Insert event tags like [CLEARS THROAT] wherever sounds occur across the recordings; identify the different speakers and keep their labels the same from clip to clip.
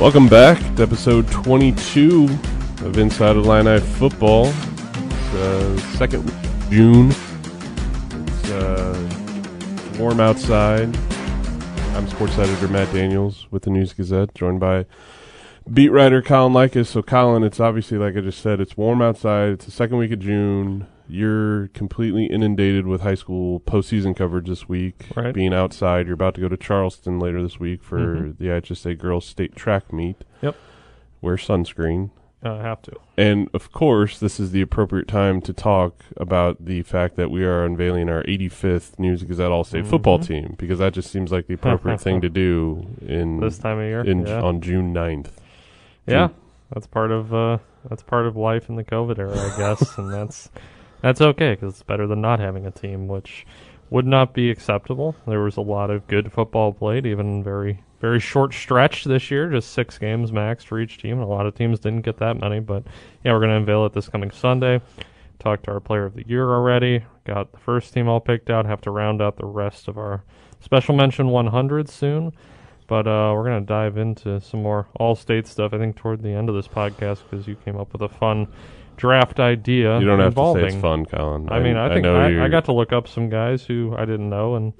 Speaker 1: Welcome back to episode 22 of Inside Illini Football. It's uh, second week of June. It's uh, warm outside. I'm sports editor Matt Daniels with the News Gazette, joined by beat writer Colin Likas. So, Colin, it's obviously, like I just said, it's warm outside. It's the second week of June. You're completely inundated with high school postseason coverage this week.
Speaker 2: Right.
Speaker 1: Being outside, you're about to go to Charleston later this week for
Speaker 2: Mhm.
Speaker 1: the IHSA girls state track meet.
Speaker 2: Yep.
Speaker 1: Wear sunscreen.
Speaker 2: Uh, have to.
Speaker 1: And of course, this is the appropriate time to talk about the fact that we are unveiling our 85th News Gazette All State football
Speaker 2: Mhm.
Speaker 1: team because that just seems like the appropriate thing [LAUGHS] to do in
Speaker 2: This time of year.
Speaker 1: in
Speaker 2: yeah.
Speaker 1: on June 9th.
Speaker 2: yeah. That's part of uh, that's part of life in the COVID era, I guess, and that's [LAUGHS] that's okay because it's better than not having a team, which would not be acceptable. There was a lot of good football played, even very very short stretch this year, just six games max for each team. and A lot of teams didn't get that many, but yeah, we're going to unveil it this coming Sunday. Talked to our player of the year already. Got the first team all picked out. Have to round out the rest of our special mention 100 soon. But uh, we're going to dive into some more all state stuff, I think, toward the end of this podcast because you came up with a fun draft idea.
Speaker 1: You don't have to
Speaker 2: involving
Speaker 1: say it's fun, Colin.
Speaker 2: I mean, I think
Speaker 1: know
Speaker 2: I, I, got to look up some guys who I didn't know, and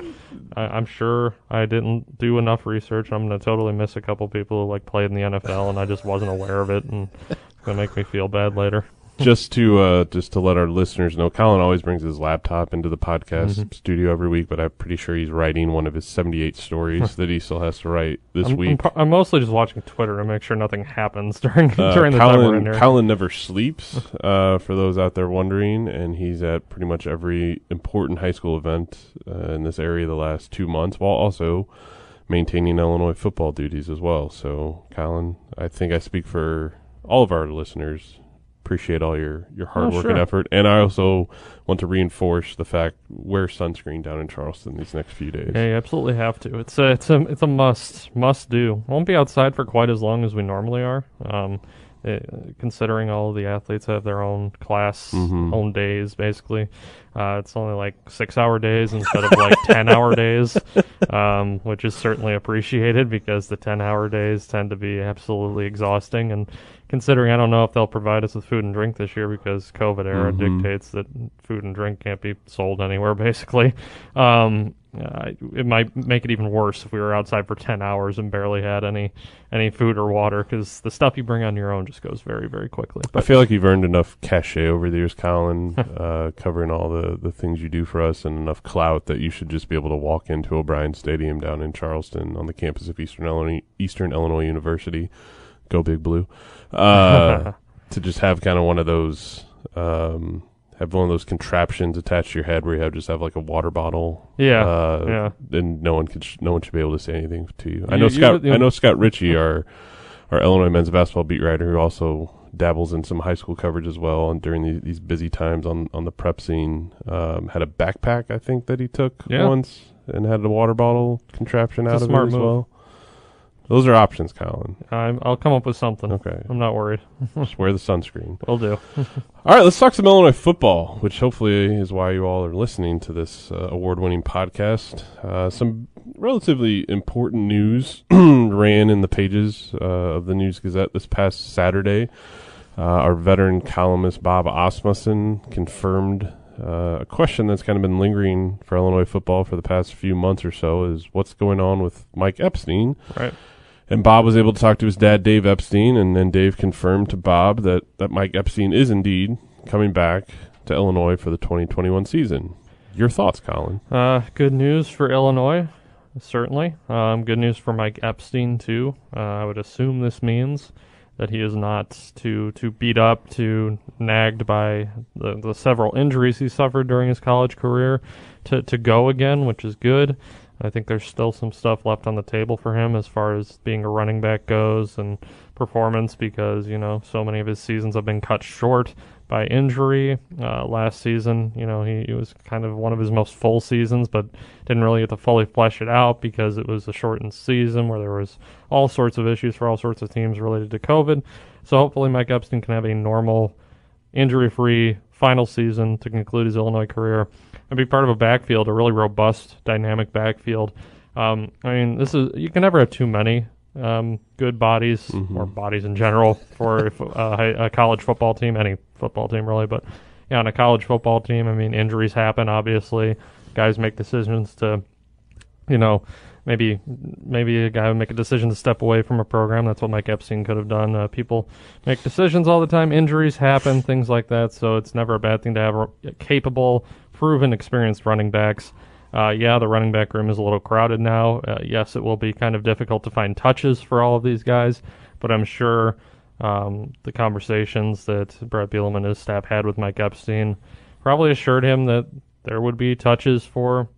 Speaker 2: I, I'm sure I didn't do enough research. I'm going to totally miss a couple people who like played in the NFL, and I just wasn't aware of it, and it's going to make me feel bad later. [LAUGHS]
Speaker 1: just to uh, just to let our listeners know, Colin always brings his laptop into the podcast
Speaker 2: Mhm.
Speaker 1: studio every week, but I'm pretty sure he's writing one of his 78 stories that he still has to write this
Speaker 2: I'm, I'm,
Speaker 1: week.
Speaker 2: pro- I'm mostly just watching Twitter to make sure nothing happens during
Speaker 1: Uh, [LAUGHS]
Speaker 2: during the time we're in
Speaker 1: Colin,
Speaker 2: here.
Speaker 1: Colin never sleeps, [LAUGHS] uh, for those out there wondering, and he's at pretty much every important high school event uh, in this area the last two months, while also maintaining Illinois football duties as well. So, Colin, I think I speak for all of our listeners. Appreciate all your, your hard
Speaker 2: Oh,
Speaker 1: work
Speaker 2: sure.
Speaker 1: and effort, and I also want to reinforce the fact wear sunscreen down in Charleston these next few days.
Speaker 2: Yeah, you absolutely have to. It's a it's a it's a must must do. Won't be outside for quite as long as we normally are. Um, eh, considering all of the athletes have their own class,
Speaker 1: Mhm.
Speaker 2: own days, basically. Uh, it's only like six hour days instead of like [LAUGHS] ten hour days, um, which is certainly appreciated because the ten hour days tend to be absolutely exhausting. And considering I don't know if they'll provide us with food and drink this year because COVID era
Speaker 1: Mhm.
Speaker 2: dictates that food and drink can't be sold anywhere, [LAUGHS] basically. Um, uh, it might make it even worse if we were outside for 10 hours and barely had any any food or water because the stuff you bring on your own just goes very very quickly
Speaker 1: I feel like you've earned enough cachet over the years, Colin, [LAUGHS] uh, covering all the, the things you do for us and enough clout that you should just be able to walk into O'Brien Stadium down in Charleston on the campus of Eastern Illinois, Eastern Illinois University. Go Big Blue. Uh, [LAUGHS] to just have kind of one of those, um, have one of those contraptions attached to your head where you have just have like a water bottle.
Speaker 2: yeah
Speaker 1: Uh,
Speaker 2: yeah
Speaker 1: and no one could, sh- no one should be able to say anything to you. I know
Speaker 2: you
Speaker 1: Scott.
Speaker 2: you-
Speaker 1: I know Scott Richey, our our Illinois men's basketball beat writer, who also dabbles in some high school coverage as well. And during these, these busy times on on the prep scene, um, had a backpack I think that he took
Speaker 2: Yeah.
Speaker 1: once and had a water bottle contraption
Speaker 2: It's
Speaker 1: out of it as
Speaker 2: move.
Speaker 1: well. Those are options, Colin.
Speaker 2: I'm, i'll come up with something
Speaker 1: Okay,
Speaker 2: i'm not worried
Speaker 1: just wear the sunscreen. [LAUGHS]
Speaker 2: will do [LAUGHS]
Speaker 1: All right, let's talk some Illinois football, which hopefully is why you all are listening to this uh, award-winning podcast. Uh, some relatively important news [CLEARS THROAT] ran in the pages uh, of the News Gazette this past Saturday. Uh, our veteran columnist Bob Asmussen confirmed uh, a question that's kind of been lingering for Illinois football for the past few months or so: is what's going on with Mike Epstein?
Speaker 2: right
Speaker 1: And Bob was able to talk to his dad, Dave Epstein, and then Dave confirmed to Bob that, that Mike Epstein is indeed coming back to Illinois for the 2021 season. Your thoughts, Colin?
Speaker 2: uh, good news for illinois certainly um, good news for mike epstein too uh, i would assume this means that he is not too too beat up, too nagged by the, the several injuries he suffered during his college career to to go again, which is good. I think there's still some stuff left on the table for him as far as being a running back goes and performance because, you know, so many of his seasons have been cut short by injury. Uh, last season, you know, he, was kind of one of his most full seasons, but didn't really get to fully flesh it out because it was a shortened season where there was all sorts of issues for all sorts of teams related to COVID. So hopefully Mike Epstein can have a normal, injury-free final season to conclude his Illinois career and be part of a backfield, a really robust, dynamic backfield. Um, I mean, this is you can never have too many um, good bodies
Speaker 1: Mhm.
Speaker 2: or bodies in general for if, uh, a college football team, any football team really. But yeah, on a college football team, I mean, injuries happen. Obviously, guys make decisions to, you know, maybe maybe a guy would make a decision to step away from a program. That's what Mike Epstein could have done. Uh, people make decisions all the time. Injuries happen, things like that. So it's never a bad thing to have a capable, proven, experienced running backs. Uh, yeah, the running back room is a little crowded now. Uh, yes, it will be kind of difficult to find touches for all of these guys, but I'm sure um, the conversations that Brett Bielema and his staff had with Mike Epstein probably assured him that there would be touches for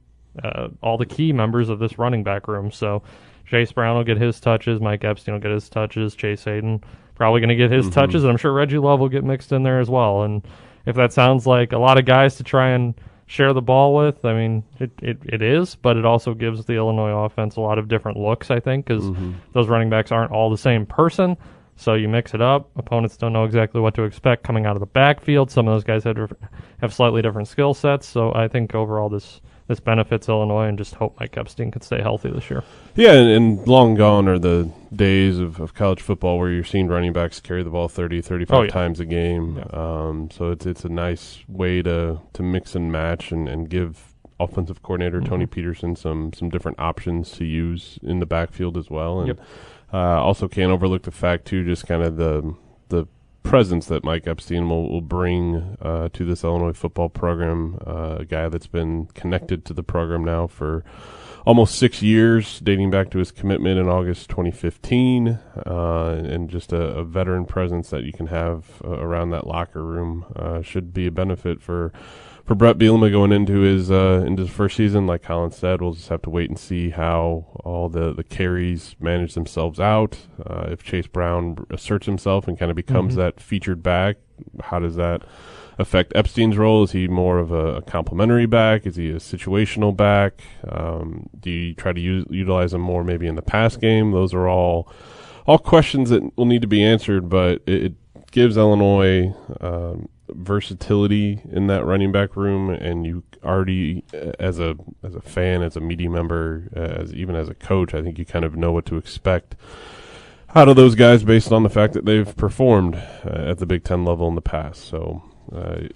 Speaker 2: uh, all the key members of this running back room. So Chase Brown will get his touches, Mike Epstein will get his touches, Chase Hayden probably going to get his
Speaker 1: Mhm.
Speaker 2: touches, and I'm sure Reggie Love will get mixed in there as well. And if that sounds like a lot of guys to try and share the ball with, I mean, it, it, it is, but it also gives the Illinois offense a lot of different looks, I think, because
Speaker 1: Mhm.
Speaker 2: those running backs aren't all the same person. So you mix it up. Opponents don't know exactly what to expect coming out of the backfield. Some of those guys have have slightly different skill sets. So I think overall this this benefits Illinois, and just hope Mike Epstein can stay healthy this year.
Speaker 1: Yeah, and, and long gone are the days of, of college football where you're seeing running backs carry the ball 30, 35
Speaker 2: Oh, yeah.
Speaker 1: times a game.
Speaker 2: Yeah.
Speaker 1: Um, so it's it's a nice way to, to mix and match and, and give offensive coordinator Tony
Speaker 2: Mhm.
Speaker 1: Petersen some some different options to use in the backfield as well. And
Speaker 2: Yep.
Speaker 1: uh, also can't overlook the fact too, just kind of the the presence that Mike Epstein will, will bring uh, to this Illinois football program. Uh, a guy that's been connected to the program now for almost six years, dating back to his commitment in August 2015, uh, and just a, a veteran presence that you can have uh, around that locker room uh, should be a benefit for for Brett Bielema going into his uh, into his first season. Like Colin said, we'll just have to wait and see how all the the carries manage themselves out. Uh, if Chase Brown asserts himself and kind of becomes
Speaker 2: Mhm.
Speaker 1: that featured back, how does that? Affect Epstein's role? Is he more of a, a back? Is he a situational back? Um, do you try to use, utilize him more maybe in the pass game? Those are all all questions that will need to be answered, but it, it gives Illinois um, versatility in that running back room, and you already, uh, as a as a fan, as a media member, uh, as even as a coach, I think you kind of know what to expect out of those guys based on the fact that they've performed uh, at the Big Ten level in the past. So, uh,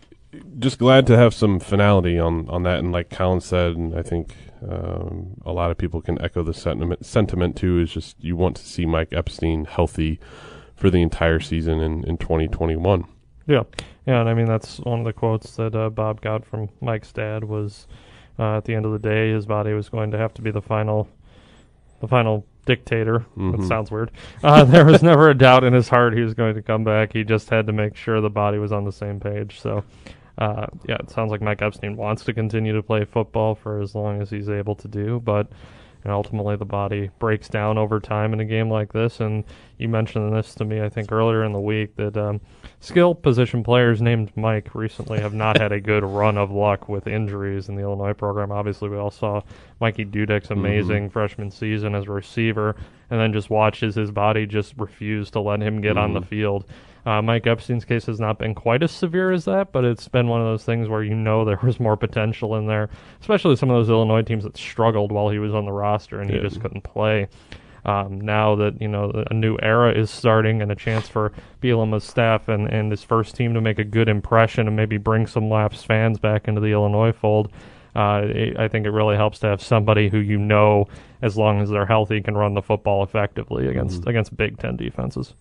Speaker 1: just glad to have some finality on, on that. And like Colin said, and I think um, a lot of people can echo the sentiment, sentiment too, is just you want to see Mike Epstein healthy for the entire season in, in 2021.
Speaker 2: Yeah, yeah, and I mean that's one of the quotes that uh, Bob got from Mike's dad was, uh, at the end of the day, his body was going to have to be the final, the final dictator.
Speaker 1: Mhm.
Speaker 2: That sounds weird. Uh, [LAUGHS] there was never a doubt in his heart he was going to come back. He just had to make sure the body was on the same page. So, uh, yeah, it sounds like Mike Epstein wants to continue to play football for as long as he's able to do, but. And ultimately, the body breaks down over time in a game like this. And you mentioned this to me, I think, earlier in the week that um, skill position players named Mike recently have not had a good run of luck with injuries in the Illinois program. Obviously, we all saw Mikey Dudek's amazing freshman season as a receiver, and then just watches his body just refuse to let him get on the
Speaker 1: Mhm.
Speaker 2: field. Uh, Mike Epstein's case has not been quite as severe as that, but it's been one of those things where you know there was more potential in there, especially some of those Illinois teams that struggled while he was on the roster and he just couldn't play. Um, now that you know a new era is starting and a chance for Bielema's staff and, and his first team to make a good impression and maybe bring some lapsed fans back into the Illinois fold, uh, it, I think it really helps to have somebody who you know, as long as they're healthy, can run the football effectively against
Speaker 1: Mhm.
Speaker 2: against Big Ten defenses.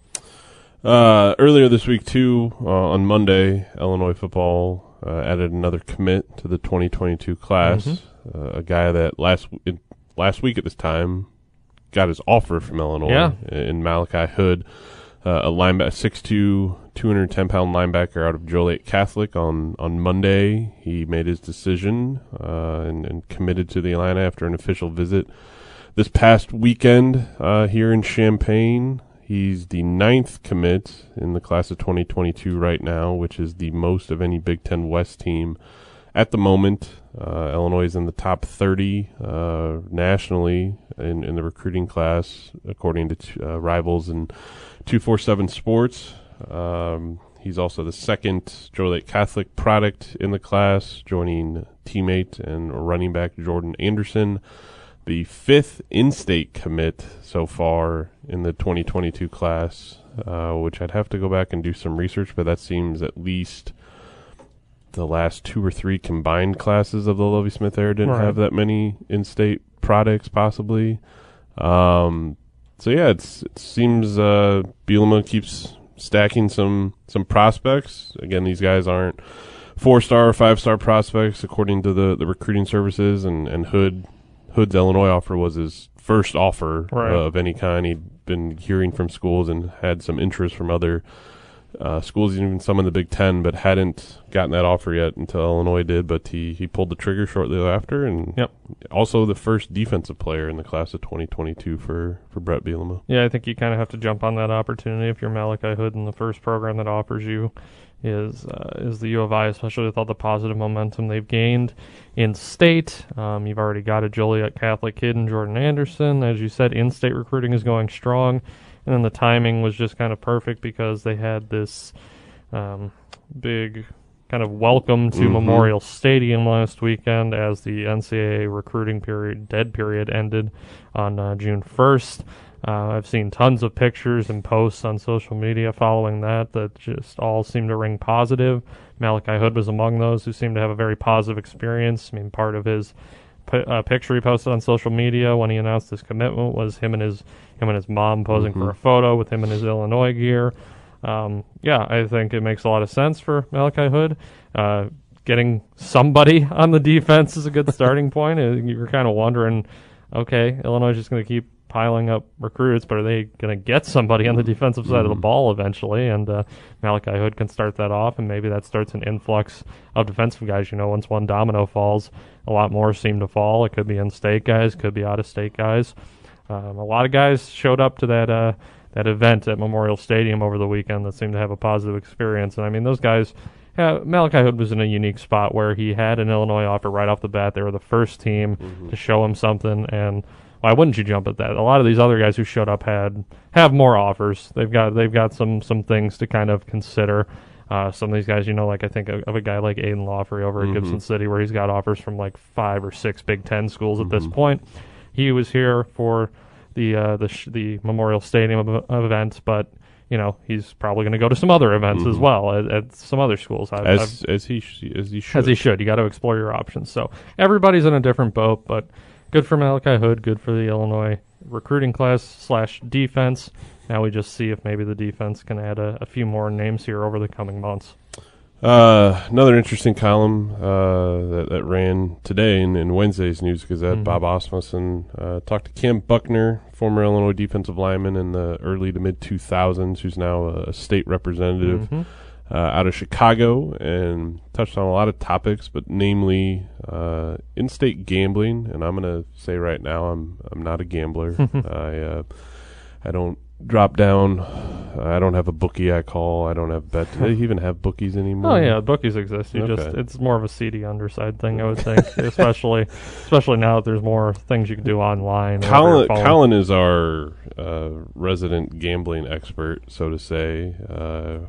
Speaker 1: Uh, earlier this week, too, uh, on Monday, Illinois football uh, added another commit to the 2022 class.
Speaker 2: Mhm.
Speaker 1: Uh, a guy that last in, last week at this time got his offer from Illinois
Speaker 2: Yeah.
Speaker 1: in Malachi Hood, uh, a linebacker, 6'2", 210 pound linebacker out of Joliet Catholic. On on Monday, he made his decision uh, and, and committed to the Illini after an official visit this past weekend uh, here in Champaign. He's the ninth commit in the class of 2022 right now, which is the most of any Big Ten West team at the moment. Uh, Illinois is in the top 30 uh, nationally in, in the recruiting class, according to t- uh, rivals and 247 Sports. Um, he's also the second Joliet Catholic product in the class, joining teammate and running back Jordan Anderson the fifth in-state commit so far in the 2022 class, uh, which I'd have to go back and do some research, but that seems at least the last two or three combined classes of the Lovie Smith era didn't
Speaker 2: Right.
Speaker 1: have that many in-state products, possibly. Um, so yeah, it's it seems uh, Bielema keeps stacking some some prospects. Again, these guys aren't four star or five star prospects according to the, the recruiting services and, and Hood Hood's Illinois offer was his first offer
Speaker 2: Right.
Speaker 1: uh, of any kind. He'd been hearing from schools and had some interest from other uh, schools, even some in the Big Ten, but hadn't gotten that offer yet until Illinois did. But he, he pulled the trigger shortly after, and
Speaker 2: Yep.
Speaker 1: also the first defensive player in the class of 2022 for, for Brett Bielema.
Speaker 2: Yeah, I think you kind of have to jump on that opportunity if you're Malachi Hood, and the first program that offers you is uh, is the U of I, especially with all the positive momentum they've gained in state. Um, you've already got a Joliet Catholic kid in Jordan Anderson, as you said. In-state recruiting is going strong, and then the timing was just kind of perfect because they had this um, big kind of welcome to
Speaker 1: Mhm.
Speaker 2: Memorial Stadium last weekend as the NCAA recruiting period, dead period, ended on uh, June 1st. Uh, I've seen tons of pictures and posts on social media following that that just all seem to ring positive. Malachi Hood was among those who seemed to have a very positive experience. I mean, part of his uh, picture he posted on social media when he announced his commitment was him and his him and his mom posing for
Speaker 1: Mhm.
Speaker 2: a photo with him in his Illinois gear. Um, yeah, I think it makes a lot of sense for Malachi Hood. Uh, getting somebody [LAUGHS] on the defense is a good starting point. Uh, You're kind of wondering, okay, Illinois is just going to keep piling up recruits, but are they going to get somebody on the defensive side of the
Speaker 1: Mhm.
Speaker 2: ball eventually? And uh, Malachi Hood can start that off, and maybe that starts an influx of defensive guys. You know, once one domino falls, a lot more seem to fall. It could be in-state guys, could be out-of-state guys. Um, a lot of guys showed up to that uh, that event at Memorial Stadium over the weekend that seemed to have a positive experience. And I mean, those guys. Yeah, Malachi Hood was in a unique spot where he had an Illinois offer right off the bat. They were the first team to show him something, and why wouldn't you jump at that? A lot of these other guys who showed up had have more offers. They've got they've got some some things to kind of consider. Uh, some of these guys, you know, like I think of, of a guy like Aidan Laughery over at
Speaker 1: Mhm.
Speaker 2: Gibson City, where he's got offers from like five or six Big Ten schools at this
Speaker 1: Mhm.
Speaker 2: point. He was here for the uh, the sh- the Memorial Stadium ev- event, but you know he's probably going to go to some other events as
Speaker 1: Mhm.
Speaker 2: well at, at some other schools. I've, I've-
Speaker 1: As as he sh- as he should.
Speaker 2: as he should. You got to explore your options. So everybody's in a different boat, but good for Malachi Hood, good for the Illinois recruiting class slash defense. Now we just see if maybe the defense can add a, a few more names here over the coming months.
Speaker 1: Uh, another interesting column uh, that, that ran today in, in Wednesday's News Gazette.
Speaker 2: Mhm.
Speaker 1: Bob Asmussen uh, talked to Kam Buckner, former Illinois defensive lineman in the early to mid 2000s, who's now a state representative
Speaker 2: Mhm.
Speaker 1: Uh, out of Chicago, and touched on a lot of topics, but namely uh, in-state gambling. And I'm going to say right now, I'm I'm not a gambler. [LAUGHS] I uh, I don't drop down. I don't have a bookie I call. I don't have bet. Do they even have bookies anymore?
Speaker 2: Oh yeah, bookies exist. You just it's more of a seedy underside thing, I would think, [LAUGHS] especially especially now that there's more things you can do online.
Speaker 1: Colin. Colin is our uh, resident gambling expert, so to say. Uh,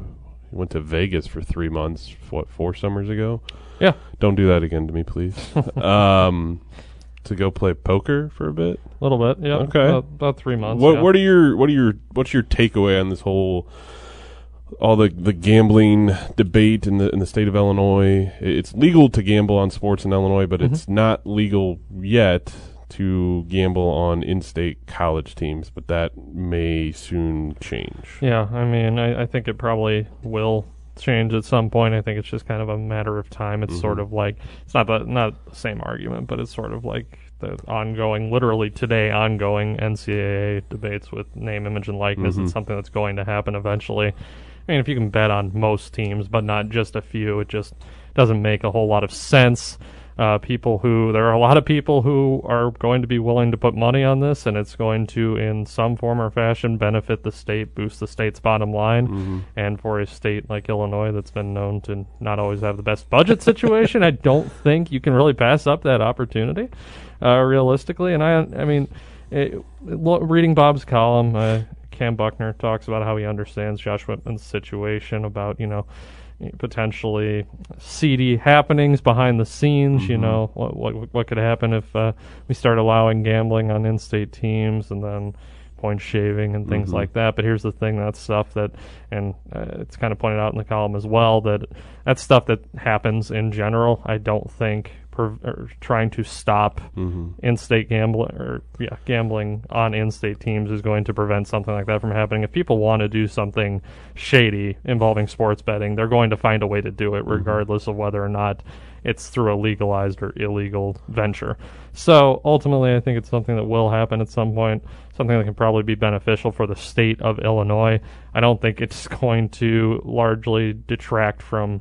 Speaker 1: he went to Vegas for three months, what, four summers ago?
Speaker 2: Yeah.
Speaker 1: Don't do that again to me, please. [LAUGHS] um, to go play poker for a bit.
Speaker 2: a little bit. Yeah,
Speaker 1: Okay.
Speaker 2: about, about three months.
Speaker 1: What
Speaker 2: yeah.
Speaker 1: What are your What are your What's your takeaway on this whole all the the gambling debate in the in the state of Illinois? It's legal to gamble on sports in Illinois, but
Speaker 2: Mhm.
Speaker 1: it's not legal yet to gamble on in-state college teams. But that may soon change.
Speaker 2: Yeah, I mean, I, I think it probably will change at some point. I think it's just kind of a matter of time. It's sort
Speaker 1: Mhm.
Speaker 2: of like it's not the not the same argument, but it's sort of like the ongoing, literally today ongoing NCAA debates with name, image, and likeness.
Speaker 1: Mhm.
Speaker 2: It's something that's going to happen eventually. I mean, if you can bet on most teams, but not just a few, it just doesn't make a whole lot of sense. Uh, people who there are a lot of people who are going to be willing to put money on this, and it's going to, in some form or fashion, benefit the state, boost the state's bottom line.
Speaker 1: Mhm.
Speaker 2: And for a state like Illinois that's been known to not always have the best budget situation, I don't think you can really pass up that opportunity, uh, realistically. And I, I mean, it, lo- reading Bob's column, uh, Kam Buckner talks about how he understands Josh Whitman's situation, about you know potentially seedy happenings behind the scenes. You
Speaker 1: Mhm.
Speaker 2: know what what what could happen if uh, we start allowing gambling on in-state teams, and then point shaving and things
Speaker 1: Mhm.
Speaker 2: like that. But here's the thing: that's stuff that, and uh, it's kind of pointed out in the column as well that that's stuff that happens in general. I don't think per, or trying to stop
Speaker 1: hmm
Speaker 2: in-state gambling or yeah gambling on in-state teams is going to prevent something like that from happening. If people want to do something shady involving sports betting they're going to find a way to do it regardless of whether or not it's through a legalized or illegal venture. So ultimately i think it's something that will happen at some point something that can probably be beneficial for the state of illinois. I don't think it's [LAUGHS] going to largely detract from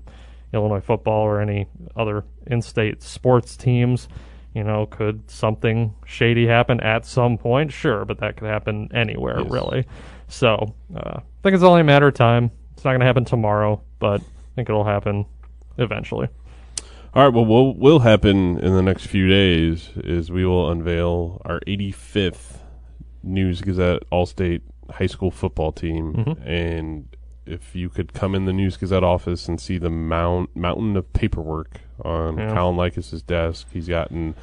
Speaker 2: Illinois football or any other in-state sports teams. You know, could something shady happen at some point? Sure, but that could happen anywhere,
Speaker 1: Yes.
Speaker 2: really. So, uh, I think it's only a matter of time. It's not going to happen tomorrow, but I think it'll happen eventually.
Speaker 1: All right. Well, what will happen in the next few days is we will unveil our 85th News Gazette All-State High School football team,
Speaker 2: Mhm.
Speaker 1: and if you could come in the News Gazette office and see the mount, mountain of paperwork on
Speaker 2: Yeah.
Speaker 1: Colin Likas' desk, he's gotten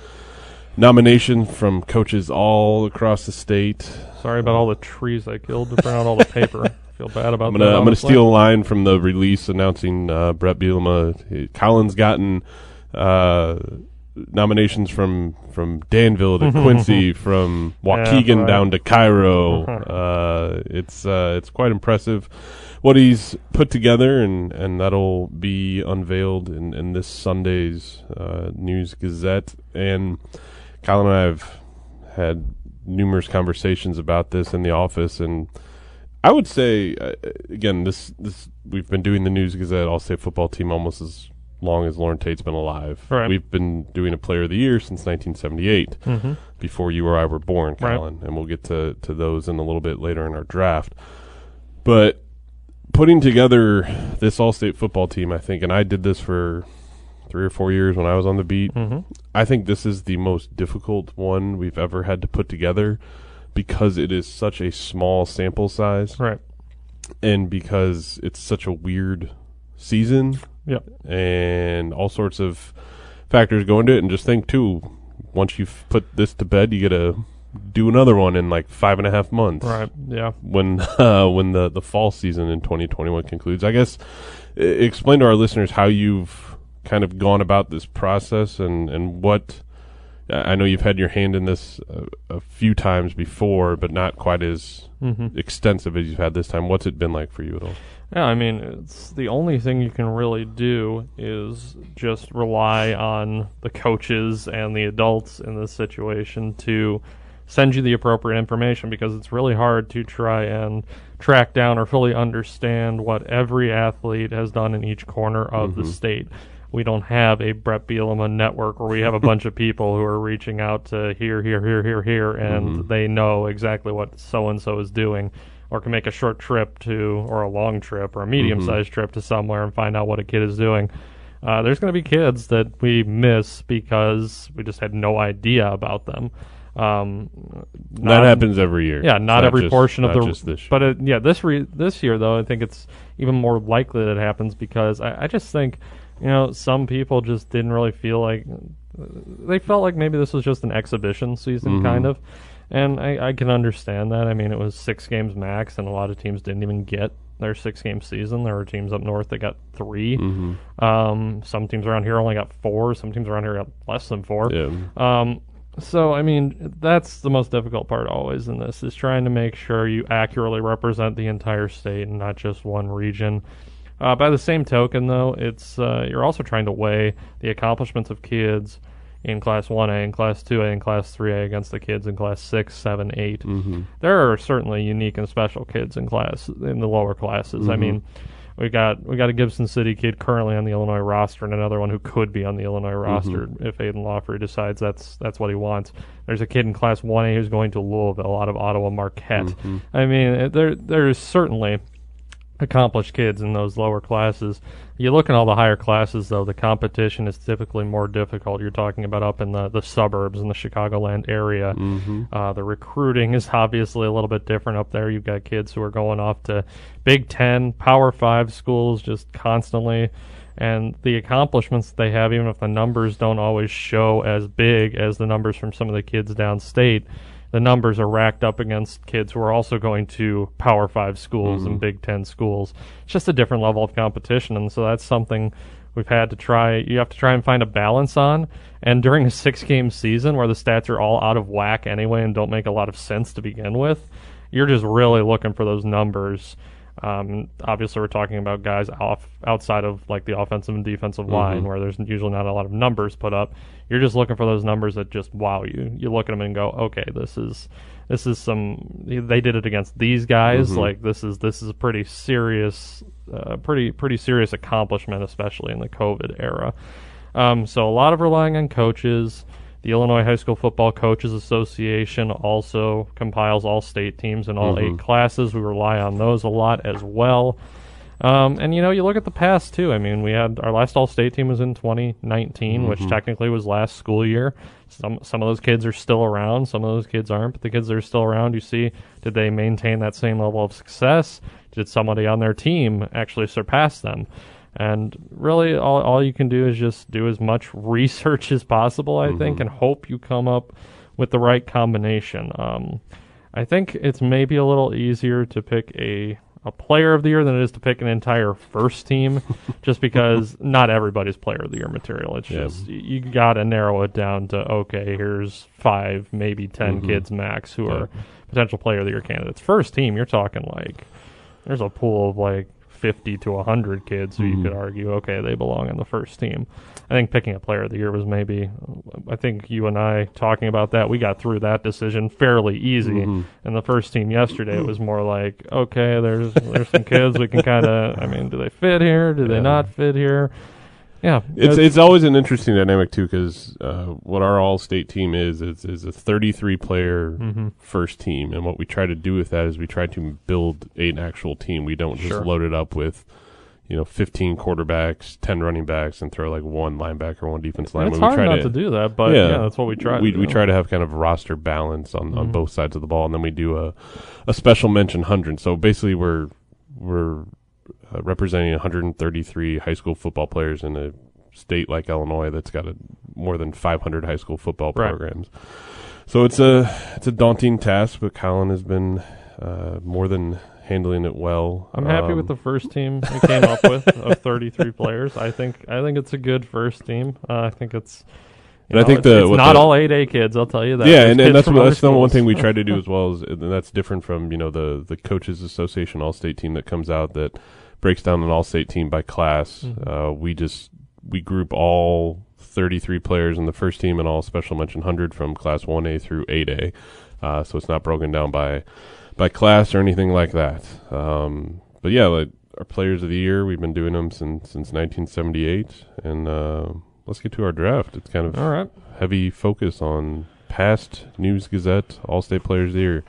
Speaker 1: nomination from coaches all across the state.
Speaker 2: Sorry about all the trees I killed to print out all the paper. [LAUGHS] feel bad about
Speaker 1: I'm
Speaker 2: that.
Speaker 1: gonna I'm gonna steal a line from the release announcing uh, Brett Bielema. Colin's gotten uh, nominations from from Danville to [LAUGHS] Quincy, from Waukegan
Speaker 2: right.
Speaker 1: down to Cairo. [LAUGHS] uh, it's uh, it's quite impressive what he's put together, and, and that'll be unveiled in, in this Sunday's uh, News Gazette. And Colin and I have had numerous conversations about this in the office, and I would say uh, again, this this we've been doing the News Gazette All State football team almost as long as Lauren Tate's been alive.
Speaker 2: Right.
Speaker 1: We've been doing a Player of the Year since 1978,
Speaker 2: Mhm.
Speaker 1: before you or I were born,
Speaker 2: Right.
Speaker 1: Colin, and we'll get to to those in a little bit later in our draft. But putting together this All State football team, I think, and I did this for three or four years when I was on the beat.
Speaker 2: Mhm.
Speaker 1: I think this is the most difficult one we've ever had to put together because it is such a small sample size
Speaker 2: Right.
Speaker 1: and because it's such a weird season
Speaker 2: Yep.
Speaker 1: and all sorts of factors go into it and just think too once you've put this to bed you gotta do another one in like five and a half months
Speaker 2: Right. Yeah.
Speaker 1: when [LAUGHS] uh, when the, the fall season in 2021 concludes. I guess e- explain to our listeners how you've kind of gone about this process and, and what I I know you've had your hand in this a, a few times before, but not quite as
Speaker 2: Mhm.
Speaker 1: extensive as you've had this time. What's it been like for you at all?
Speaker 2: Yeah, I mean, it's the only thing you can really do is just rely on the coaches and the adults in this situation to send you the appropriate information because it's really hard to try and track down or fully understand what every athlete has done in each corner of the mm-hmm. state. We don't have a Brett Bielema network where we have a [LAUGHS] bunch of people who are reaching out to here, here, here, here, here, and mm-hmm. they know exactly what so and so is doing or can make a short trip to, or a long trip, or a medium sized trip to somewhere and find out what a kid is doing. Uh, there's going to be kids that we miss because we just had no idea about them. Um,
Speaker 1: that happens every year.
Speaker 2: Yeah,
Speaker 1: It's
Speaker 2: not, every
Speaker 1: just-
Speaker 2: portion of the. But it, yeah, this re- this year though, I think it's even more likely that it happens because I, I just think, you know, some people just didn't really feel like they felt like maybe this was just an exhibition season,
Speaker 1: Mhm.
Speaker 2: kind of. And I, I can understand that. I mean, it was six games max, and a lot of teams didn't even get their six game season. There were teams up north that got 3
Speaker 1: Mhm.
Speaker 2: Um, some teams around here only got four. Some teams around here got less than four.
Speaker 1: yeah.
Speaker 2: Um, so I mean, that's the most difficult part always in this is trying to make sure you accurately represent the entire state and not just one region. Uh, by the same token, though, it's uh, you're also trying to weigh the accomplishments of kids in Class 1A and Class 2A and Class 3A against the kids in Class 6, 7, 8.
Speaker 1: Mhm.
Speaker 2: There are certainly unique and special kids in class in the lower classes. I
Speaker 1: Mhm.
Speaker 2: mean, we got we got a Gibson City kid currently on the Illinois roster, and another one who could be on the Illinois roster if Aidan Laughery decides that's that's what he wants. There's a kid in Class 1A who's going to Louisville out of Ottawa Marquette. I mean, there there's certainly accomplished kids in those lower classes. You look at all the higher classes, though, the competition is typically more difficult. You're talking about up in the, the suburbs in the Chicagoland area.
Speaker 1: Mhm.
Speaker 2: Uh, the recruiting is obviously a little bit different up there. You've got kids who are going off to Big Ten, Power Five schools just constantly. And the accomplishments they have, even if the numbers don't always show as big as the numbers from some of the kids downstate, the numbers are racked up against kids who are also going to Power Five schools
Speaker 1: Mm-hmm.
Speaker 2: and Big Ten schools. It's just a different level of competition, and so that's something we've had to try. You have to try and find a balance on. And during a six-game season where the stats are all out of whack anyway and don't make a lot of sense to begin with, you're just really looking for those numbers. Um, obviously, we're talking about guys off outside of like the offensive and defensive line, where there's usually not a lot of numbers put up. You're just looking for those numbers that just wow you. You look at them and go, okay, this is this is some. They did it against these guys. Like this is this is a pretty serious, uh, pretty pretty serious accomplishment, especially in the COVID era. Um, so a lot of relying on coaches. The Illinois High School Football Coaches Association also compiles all state teams in all eight classes. We rely on those a lot as well. Um, and you know, you look at the past too. I mean, we had our last All State team was in 2019, which technically was last school year. Some some of those kids are still around, some of those kids aren't. But the kids that are still around, you see, did they maintain that same level of success? Did somebody on their team actually surpass them? And really, all, all you can do is just do as much [LAUGHS] research as possible, I think, and hope you come up with the right combination. Um, I think it's maybe a little easier to pick a a player of the year than it is to pick an entire first team, [LAUGHS] just because not everybody's player of the year material. It's
Speaker 1: Yeah.
Speaker 2: just you got to narrow it down to okay, here's five, maybe 10 kids max who are potential player of the year candidates. First team, you're talking like there's a pool of like 50 to 100 kids who you could mm-hmm. argue, okay, they belong in the first team. I think picking a player of the year was maybe, I think you and I talking about that, we got through that decision fairly easy. Mm-hmm. And the first team yesterday, it was [CLEARS THROAT] more like, okay, there's there's some kids we can kind of, I mean, do they fit here? Do they not fit here? Yeah.
Speaker 1: It's it's always an interesting dynamic too because uh, what our all state team is is is a 33 player
Speaker 2: Mm-hmm.
Speaker 1: first team, and what we try to do with that is we try to build an actual team. We don't just
Speaker 2: Sure.
Speaker 1: load it up with you know 15 quarterbacks, 10 running backs, and throw like one linebacker, one defense lineman.
Speaker 2: it's
Speaker 1: we
Speaker 2: hard
Speaker 1: try
Speaker 2: not
Speaker 1: to,
Speaker 2: to do that, but yeah, that's what we try.
Speaker 1: We
Speaker 2: to
Speaker 1: we try to have kind of roster balance on, on
Speaker 2: Mhm.
Speaker 1: both sides of the ball, and then we do a a special mention hundred. So basically, we're we're uh, representing 133 high school football players in a state like Illinois that's got a, more than 500 high school football
Speaker 2: Right.
Speaker 1: programs. So it's a it's a daunting task, but Colin has been uh, more than handling it well.
Speaker 2: I'm happy
Speaker 1: Um,
Speaker 2: with the first team we came up with of [LAUGHS] 33 players. I think I think it's a good first team. Uh, I think it's. you
Speaker 1: And I think
Speaker 2: it's,
Speaker 1: the-
Speaker 2: it's not
Speaker 1: the-
Speaker 2: all 8A kids. I'll tell you that.
Speaker 1: yeah, and, and that's
Speaker 2: from
Speaker 1: what,
Speaker 2: other
Speaker 1: that's the one thing we try to do as [LAUGHS] well is and that's different from you know the the coaches association all state team that comes out that breaks down an all state team by class.
Speaker 2: Mhm.
Speaker 1: Uh, we just we group all 33 players in the first team and all special mention 100 from class 1A through 8A. Uh, so it's not broken down by by class or anything like that. Um, but yeah, like our players of the year, we've been doing them since since 1978, and uh, let's get to our draft. It's kind of
Speaker 2: All right,
Speaker 1: heavy focus on past News Gazette All State Players of the Year.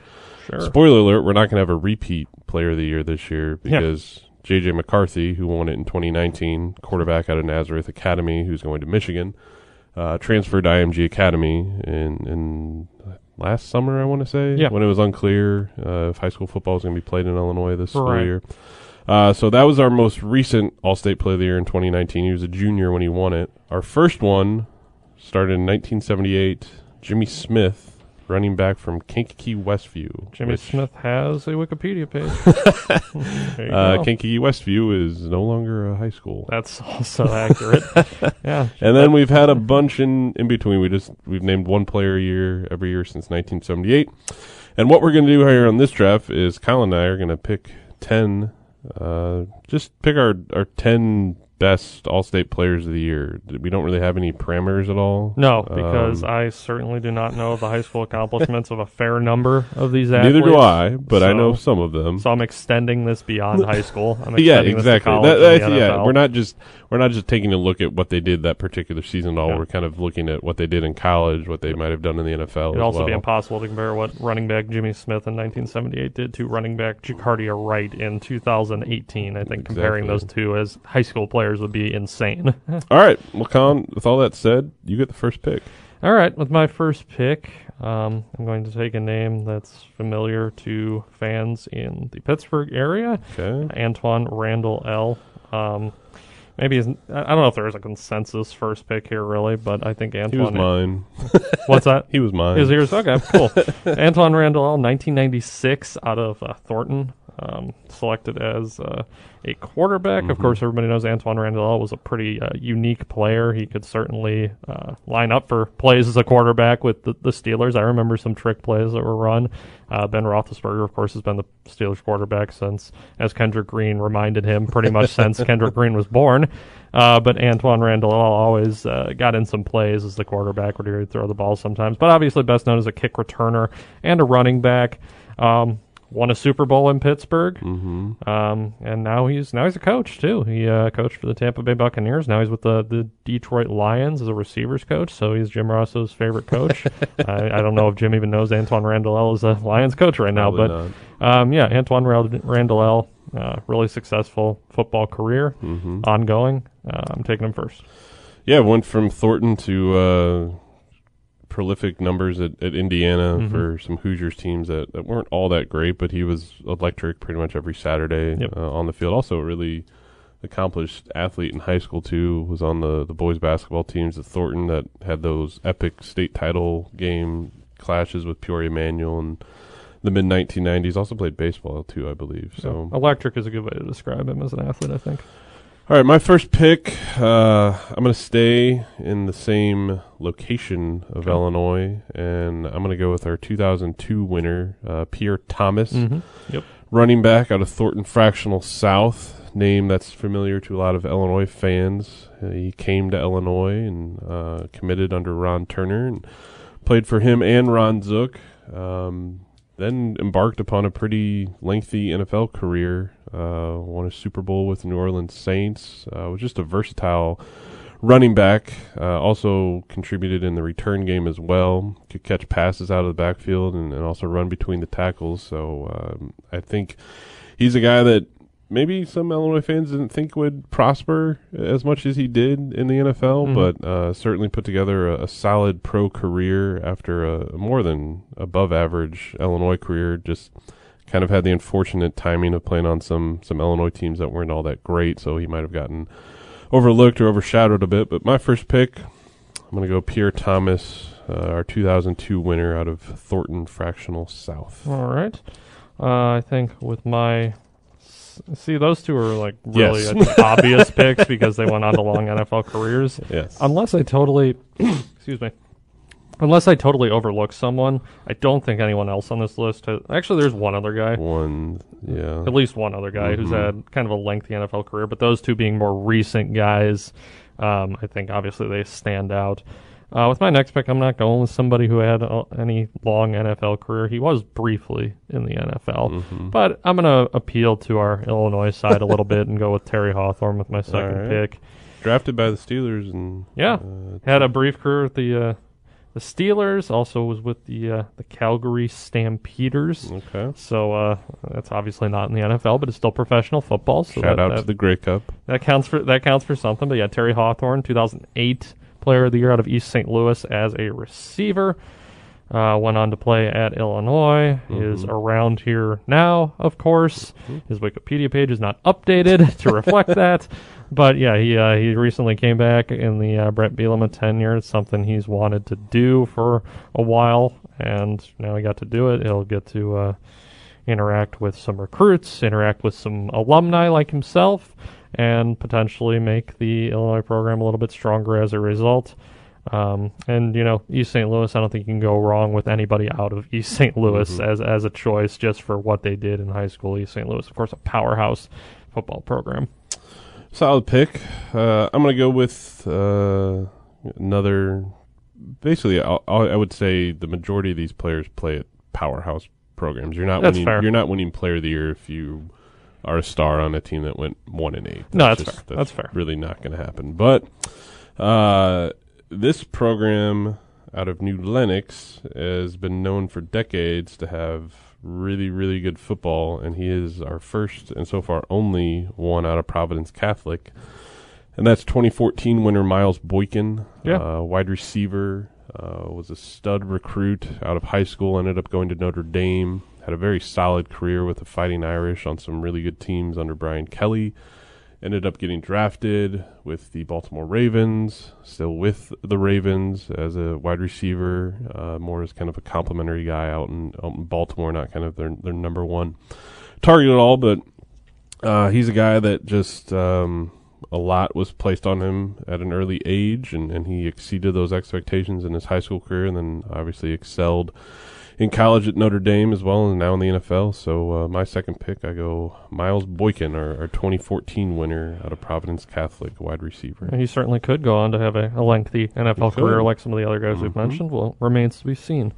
Speaker 2: sure.
Speaker 1: Spoiler alert: We're not going to have a repeat Player of the Year this year because J.J. McCarthy, who won it in 2019, quarterback out of Nazareth Academy, who's going to Michigan, uh, transferred to IMG Academy in in last summer. I want to say
Speaker 2: Yeah.
Speaker 1: when it was unclear uh, if high school football was going to be played in Illinois this school year. Uh, so that was our most recent All-State Player of the Year in 2019. He was a junior when he won it. Our first one started in 1978. Jimmy Smith, running back from Kankakee Westview.
Speaker 2: Jimmy
Speaker 1: which,
Speaker 2: Smith has a Wikipedia page. [LAUGHS]
Speaker 1: Uh. Kankakee Westview is no longer a high school.
Speaker 2: That's also accurate. [LAUGHS] yeah.
Speaker 1: And then we've had a bunch in, in between. We just we've named one player a year every year since 1978. And what we're going to do here on this draft is Kyle and I are going to pick 10 uh, just pick our our 10 best all-state players of the year. We don't really have any parameters at all.
Speaker 2: No, because
Speaker 1: Um,
Speaker 2: I certainly do not know the high school accomplishments of a fair number of these athletes.
Speaker 1: Neither do I, but I know some of them.
Speaker 2: So I'm extending this beyond high school. I'm [LAUGHS]
Speaker 1: yeah,
Speaker 2: extending this to
Speaker 1: exactly. That- yeah, we're not just we're not just taking a look at what they did that particular season at all.
Speaker 2: Yeah.
Speaker 1: We're kind of looking at what they did in college, what they might have done in the NFL.
Speaker 2: It'd also
Speaker 1: well.
Speaker 2: be impossible to compare what running back Jimmy Smith in 1978 did to running back Jacardia Wright in 2018. I think comparing those two as high school players would be insane. [LAUGHS]
Speaker 1: All right, well, Colin. With all that said, you get the first pick.
Speaker 2: All right, with my first pick, um, I'm going to take a name that's familiar to fans in the Pittsburgh area.
Speaker 1: Okay.
Speaker 2: Antwaan Randle El. Um, maybe he's, I don't know if there's a consensus first pick here really, but I think Anton.
Speaker 1: He was mine. [LAUGHS]
Speaker 2: What's that?
Speaker 1: He was mine.
Speaker 2: Is yours? Okay, cool. [LAUGHS] Antwaan Randle El, 1996, out of uh, Thornton, um, selected as uh, a quarterback. Of
Speaker 1: Mhm.
Speaker 2: course, everybody knows Antwaan Randle El was a pretty uh, unique player. He could certainly uh, line up for plays as a quarterback with the, the Steelers. I remember some trick plays that were run. Uh, ben Roethlisberger, of course, has been the Steelers quarterback since, as Kendrick Green reminded him, pretty much [LAUGHS] since Kendrick Green was born. Uh, but Antwaan Randle El always uh, got in some plays as the quarterback where he would throw the ball sometimes. But obviously, best known as a kick returner and a running back. Um, won a Super Bowl in Pittsburgh,
Speaker 1: hmm
Speaker 2: um, and now he's now he's a coach too. He uh, coached for the Tampa Bay Buccaneers. Now he's with the, the Detroit Lions as a receivers coach. So he's Jim Rossow's favorite coach. [LAUGHS] I, I don't know if Jim even knows Antwaan Randle El is a Lions coach right now, but um, yeah, Antwaan Rand- Randall, uh, really successful football career,
Speaker 1: hmm
Speaker 2: ongoing. Uh, I'm taking him first.
Speaker 1: Yeah, went from Thornton to uh, prolific numbers at, at Indiana
Speaker 2: Mhm.
Speaker 1: for some Hoosiers teams that, that weren't all that great, but he was electric pretty much every Saturday
Speaker 2: Yep.
Speaker 1: uh, on the field. Also, a really accomplished athlete in high school too. Was on the the boys basketball teams at Thornton that had those epic state title game clashes with Peoria Manual and the mid 1990s. Also played baseball too, I believe. So
Speaker 2: electric is a good way to describe him as an athlete. I think.
Speaker 1: All right, my first pick. Uh, I'm going to stay in the same location of
Speaker 2: Okay.
Speaker 1: Illinois, and I'm going to go with our 2002 winner, uh, Pierre Thomas,
Speaker 2: Mm-hmm. Yep.
Speaker 1: running back out of Thornton Fractional South. Name that's familiar to a lot of Illinois fans. Uh, he came to Illinois and uh, committed under Ron Turner and played for him and Ron Zook. Um, then embarked upon a pretty lengthy NFL career. Uh, won a Super Bowl with New Orleans Saints. Uh, was just a versatile running back. Uh, also contributed in the return game as well. Could catch passes out of the backfield and, and also run between the tackles. So um, I think he's a guy that maybe some Illinois fans didn't think would prosper as much as he did in the NFL,
Speaker 2: Mhm.
Speaker 1: but uh, certainly put together a, a solid pro career after a more than above average Illinois career. Just kind of had the unfortunate timing of playing on some some Illinois teams that weren't all that great, so he might have gotten overlooked or overshadowed a bit. But my first pick, I'm going to go Pierre Thomas, uh, our 2002 winner out of Thornton Fractional South.
Speaker 2: All right. Uh, I think with my see those two are like really
Speaker 1: Yes. [LAUGHS]
Speaker 2: obvious picks because they went on to long NFL careers.
Speaker 1: Yes.
Speaker 2: Unless I totally, [CLEARS THROAT] excuse me, unless I totally overlook someone, I don't think anyone else on this list. Has, actually, there's one other guy,
Speaker 1: One, yeah.
Speaker 2: at least one other guy who's
Speaker 1: Mhm.
Speaker 2: had kind of a lengthy NFL career. But those two being more recent guys, um, I think obviously they stand out. Uh, with my next pick, I'm not going with somebody who had uh, any long NFL career. He was briefly in the NFL.
Speaker 1: Mhm.
Speaker 2: But I'm going to appeal to our Illinois side a little bit and go with Terry Hawthorne with my second
Speaker 1: right.
Speaker 2: pick.
Speaker 1: Drafted by the Steelers and
Speaker 2: Yeah.
Speaker 1: uh,
Speaker 2: Had a brief career with the uh, the Steelers. Also was with the uh, the Calgary Stampeders.
Speaker 1: okay.
Speaker 2: So uh, that's obviously not in the NFL, but it's still professional football. So
Speaker 1: Shout
Speaker 2: that,
Speaker 1: out
Speaker 2: that,
Speaker 1: to the Grey Cup.
Speaker 2: that counts for that counts for something. But yeah, Terry Hawthorne, 2008 Player of the Year out of East St. Louis as a receiver. Uh, went on to play at Illinois. Is
Speaker 1: Mhm.
Speaker 2: around here now, of course.
Speaker 1: Mhm.
Speaker 2: His Wikipedia page is not updated [LAUGHS] to reflect [LAUGHS] that. But yeah, he uh, he recently came back in the uh, Brett Bielema tenure. It's something he's wanted to do for a while, and now he got to do it. He'll get to uh, interact with some recruits, interact with some alumni like himself, and potentially make the Illinois program a little bit stronger as a result. Um, and you know, East St. Louis, I don't think you can go wrong with anybody out of East [LAUGHS] St. Louis
Speaker 1: Mhm.
Speaker 2: as as a choice just for what they did in high school. East St. Louis, of course, a powerhouse football program.
Speaker 1: Solid pick. Uh, I'm going to go with uh, another. Basically, i I would say the majority of these players play at powerhouse programs. You're not
Speaker 2: That's
Speaker 1: winning.
Speaker 2: fair.
Speaker 1: You're not winning Player of the Year if you are a star on a team that went one and eight.
Speaker 2: No, that's
Speaker 1: just-
Speaker 2: fair. That's fair.
Speaker 1: Really not going to happen. But uh, this program out of New Lenox has been known for decades to have really, really good football, and he is our first and so far only one out of Providence Catholic. And that's 2014 winner Miles Boykin,
Speaker 2: Yeah.
Speaker 1: uh, wide receiver, uh, was a stud recruit out of high school, ended up going to Notre Dame, had a very solid career with the Fighting Irish on some really good teams under Brian Kelly ended up getting drafted with the Baltimore Ravens, still with the Ravens as a wide receiver, uh, more as kind of a complimentary guy out in, out in Baltimore, not kind of their their number one target at all. But uh, he's a guy that just um, a lot was placed on him at an early age, and, and he exceeded those expectations in his high school career, and then obviously excelled in college at Notre Dame as well, and now in the NFL. So uh, my second pick, I go Miles Boykin, our, our 2014 winner out of Providence Catholic, wide receiver.
Speaker 2: He certainly could go on to have a, a lengthy NFL career like some of the other guys we've
Speaker 1: Mhm.
Speaker 2: mentioned. Well, remains to be seen.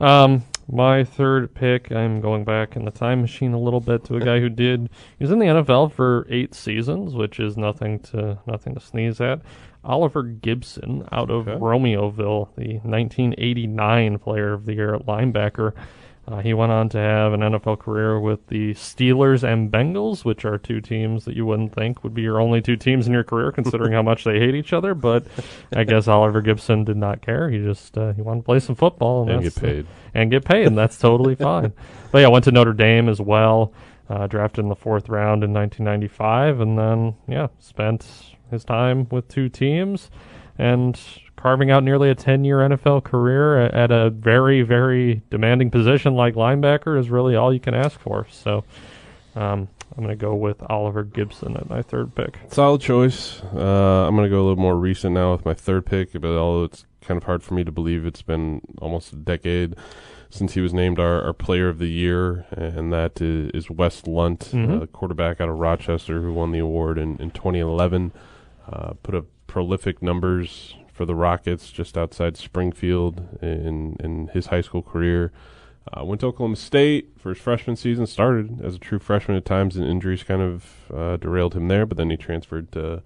Speaker 2: Um, my third pick, I'm going back in the time machine a little bit to a guy who did. He was in the NFL for eight seasons, which is nothing to nothing to sneeze at. Oliver Gibson out of
Speaker 1: Okay.
Speaker 2: Romeoville, the 1989 Player of the Year linebacker. Uh, he went on to have an NFL career with the Steelers and Bengals, which are two teams that you wouldn't think would be your only two teams in your career, considering how much they hate each other. But I guess Oliver Gibson did not care. He just uh, he wanted to play some football and,
Speaker 1: And get paid. [LAUGHS]
Speaker 2: and get paid, and that's totally fine. [LAUGHS] But yeah, went to Notre Dame as well. Uh, drafted in the fourth round in 1995, and then yeah, spent his time with two teams, and carving out nearly a 10-year NFL career at, a very, very demanding position like linebacker is really all you can ask for. So, um, I'm going to go with Oliver Gibson at my third pick.
Speaker 1: Solid choice. Uh, I'm going to go a little more recent now with my third pick, but although it's kind of hard for me to believe it's been almost a decade since he was named our, our player of the year, and that is, is Wes Lunt, uh, the quarterback out of Rochester who won the award in, in 2011. Uh, put up prolific numbers for the Rockets just outside Springfield in, in his high school career. Uh, went to Oklahoma State for his freshman season. Started as a true freshman at times, and injuries kind of uh, derailed him there. But then he transferred to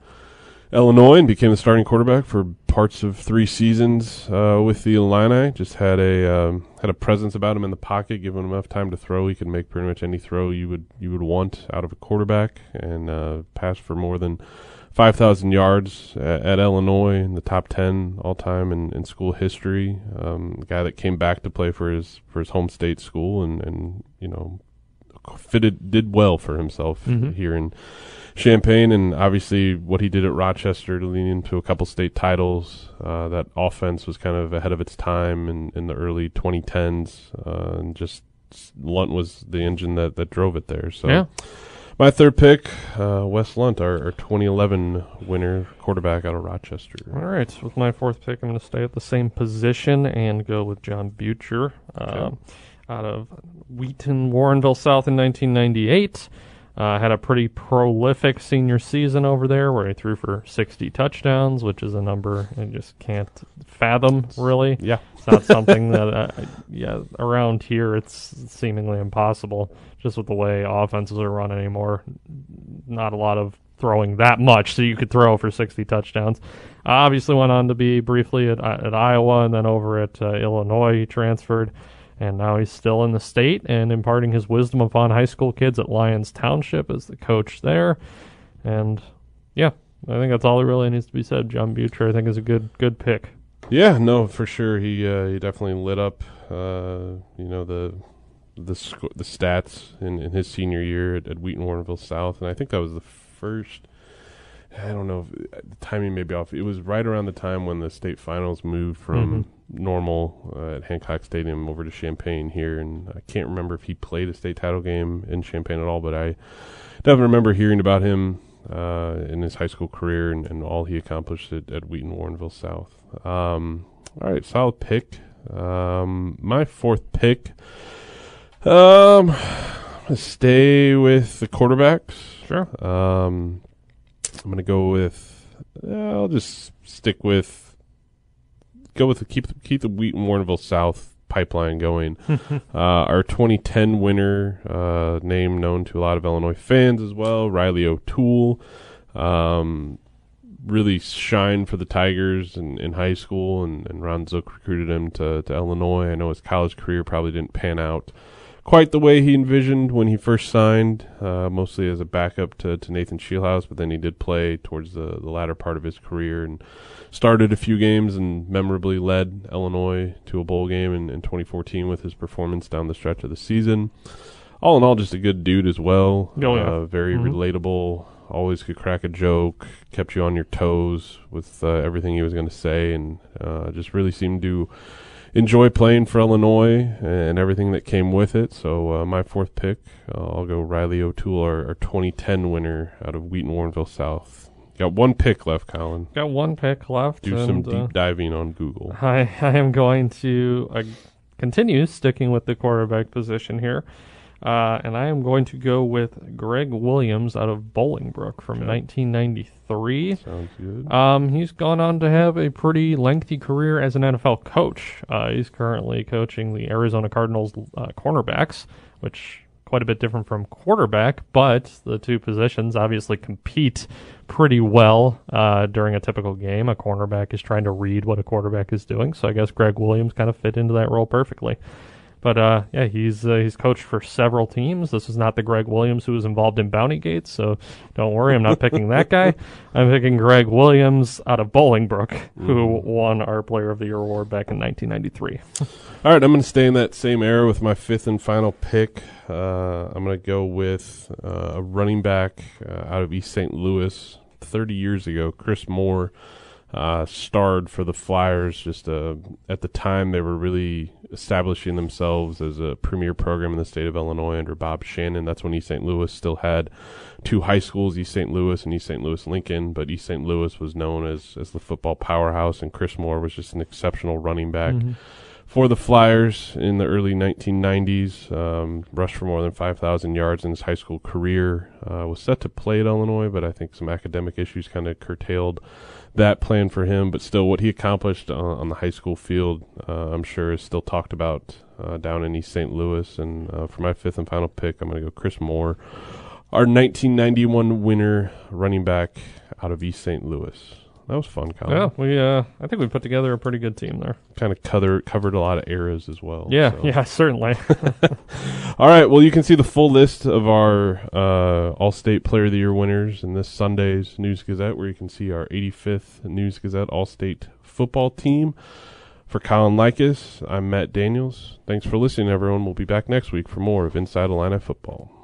Speaker 1: Illinois and became the starting quarterback for parts of three seasons uh, with the Illini. Just had a um, had a presence about him in the pocket, giving him enough time to throw. He could make pretty much any throw you would you would want out of a quarterback, and uh, passed for more than five thousand yards at, at Illinois in the top ten all time in, in school history. Um, a guy that came back to play for his for his home state school, and and you know fitted did well for himself
Speaker 2: Mhm.
Speaker 1: here in Champaign, and obviously what he did at Rochester to lead into a couple state titles. Uh, that offense was kind of ahead of its time in, in the early 2010s, uh, and just Lunt was the engine that, that drove it there. So
Speaker 2: Yeah.
Speaker 1: My third pick, uh, Wes Lunt, our, our 2011 winner quarterback out of Rochester.
Speaker 2: All right, So with my fourth pick, I'm going to stay at the same position and go with Jon Beutjer um, out of Wheaton, Warrenville South in 1998. Uh, had a pretty prolific senior season over there where he threw for 60 touchdowns, which is a number I just can't fathom, really.
Speaker 1: Yeah.
Speaker 2: It's not something that, uh, yeah, around here it's seemingly impossible just with the way offenses are run anymore. Not a lot of throwing that much, so you could throw for 60 touchdowns. obviously went on to be briefly at, at Iowa and then over at uh, Illinois. He transferred, and now he's still in the state and imparting his wisdom upon high school kids at Lyons Township as the coach there. And yeah, I think that's all that really needs to be said. Jon Beutjer, I think, is a good good pick.
Speaker 1: Yeah, no, for sure. He uh, he definitely lit up. Uh, you know the the sc- the stats in, in his senior year at, at Wheaton Warrenville South, and I think that was the first. I don't know if the timing may be off. It was right around the time when the state finals moved from Normal uh, at Hancock Stadium over to Champaign here, and I can't remember if he played a state title game in Champaign at all, but I definitely remember hearing about him uh, in his high school career and, and all he accomplished at, at Wheaton Warrenville South. Um, all right, solid pick. Um, my fourth pick. Um, stay with the quarterbacks.
Speaker 2: Sure.
Speaker 1: Um, I'm gonna go with. uh, I'll just stick with. Go with the, keep the, keep the Wheaton Warrenville South pipeline going. [LAUGHS] uh, our 2010 winner, uh, name known to a lot of Illinois fans as well, Riley O'Toole. Um, really shined for the Tigers in, in high school, and, and Ron Zook recruited him to, to Illinois. I know his college career probably didn't pan out quite the way he envisioned when he first signed, uh, mostly as a backup to, to Nathan Scheelhaase, but then he did play towards the, the latter part of his career and started a few games and memorably led Illinois to a bowl game in, in 2014 with his performance down the stretch of the season. All in all, just a good dude as well.
Speaker 2: Oh, yeah.
Speaker 1: uh, very
Speaker 2: Mhm.
Speaker 1: relatable, always could crack a joke, kept you on your toes with uh, everything he was going to say, and uh, just really seemed to enjoy playing for Illinois and everything that came with it. So uh, my fourth pick, uh, I'll go Riley O'Toole, our, our 2010 winner out of Wheaton Warrenville South. Got one pick left, Colin.
Speaker 2: Got one pick left.
Speaker 1: Do some
Speaker 2: uh,
Speaker 1: deep diving on Google.
Speaker 2: I, I am going to uh, continue sticking with the quarterback position here. Uh, and I am going to go with Greg Williams out of Bolingbrook from
Speaker 1: Okay.
Speaker 2: 1993.
Speaker 1: Sounds good.
Speaker 2: Um, he's gone on to have a pretty lengthy career as an NFL coach. Uh, he's currently coaching the Arizona Cardinals uh, cornerbacks, which quite a bit different from quarterback, but the two positions obviously compete pretty well uh, during a typical game. A cornerback is trying to read what a quarterback is doing, so I guess Greg Williams kind of fit into that role perfectly. But uh, yeah, he's uh, he's coached for several teams. This is not the Greg Williams who was involved in Bounty Gates, so don't worry, I'm not picking that guy. [LAUGHS] I'm picking Greg Williams out of Bolingbrook, who won our Player of the Year award back in 1993. [LAUGHS]
Speaker 1: All right, I'm going to stay in that same era with my fifth and final pick. Uh, I'm going to go with uh, a running back uh, out of East St. Louis 30 years ago, Chris Moore. Uh, starred for the Flyers. Just uh, at the time, they were really establishing themselves as a premier program in the state of Illinois under Bob Shannon. That's when East St. Louis still had two high schools, East St. Louis and East St. Louis Lincoln. But East St. Louis was known as as the football powerhouse, and Chris Moore was just an exceptional running back for the Flyers in the early 1990s. Um, rushed for more than 5,000 yards in his high school career. Uh, was set to play at Illinois, but I think some academic issues kind of curtailed that plan for him. But still, what he accomplished on, on the high school field, uh, I'm sure, is still talked about uh, down in East St. Louis. And uh, for my fifth and final pick, I'm going to go Chris Moore, our 1991 winner running back out of East St. Louis. That was fun, Colin.
Speaker 2: Yeah, we uh, I think we put together a pretty good team there.
Speaker 1: Kind of cover, covered a lot of eras as well.
Speaker 2: Yeah,
Speaker 1: so.
Speaker 2: yeah, certainly. [LAUGHS] [LAUGHS]
Speaker 1: All right. Well, you can see the full list of our uh, All-State Player of the Year winners in this Sunday's News Gazette, where you can see our 85th News Gazette All-State football team. For Colin Likas, I'm Matt Daniels. Thanks for listening, everyone. We'll be back next week for more of Inside Illini Football.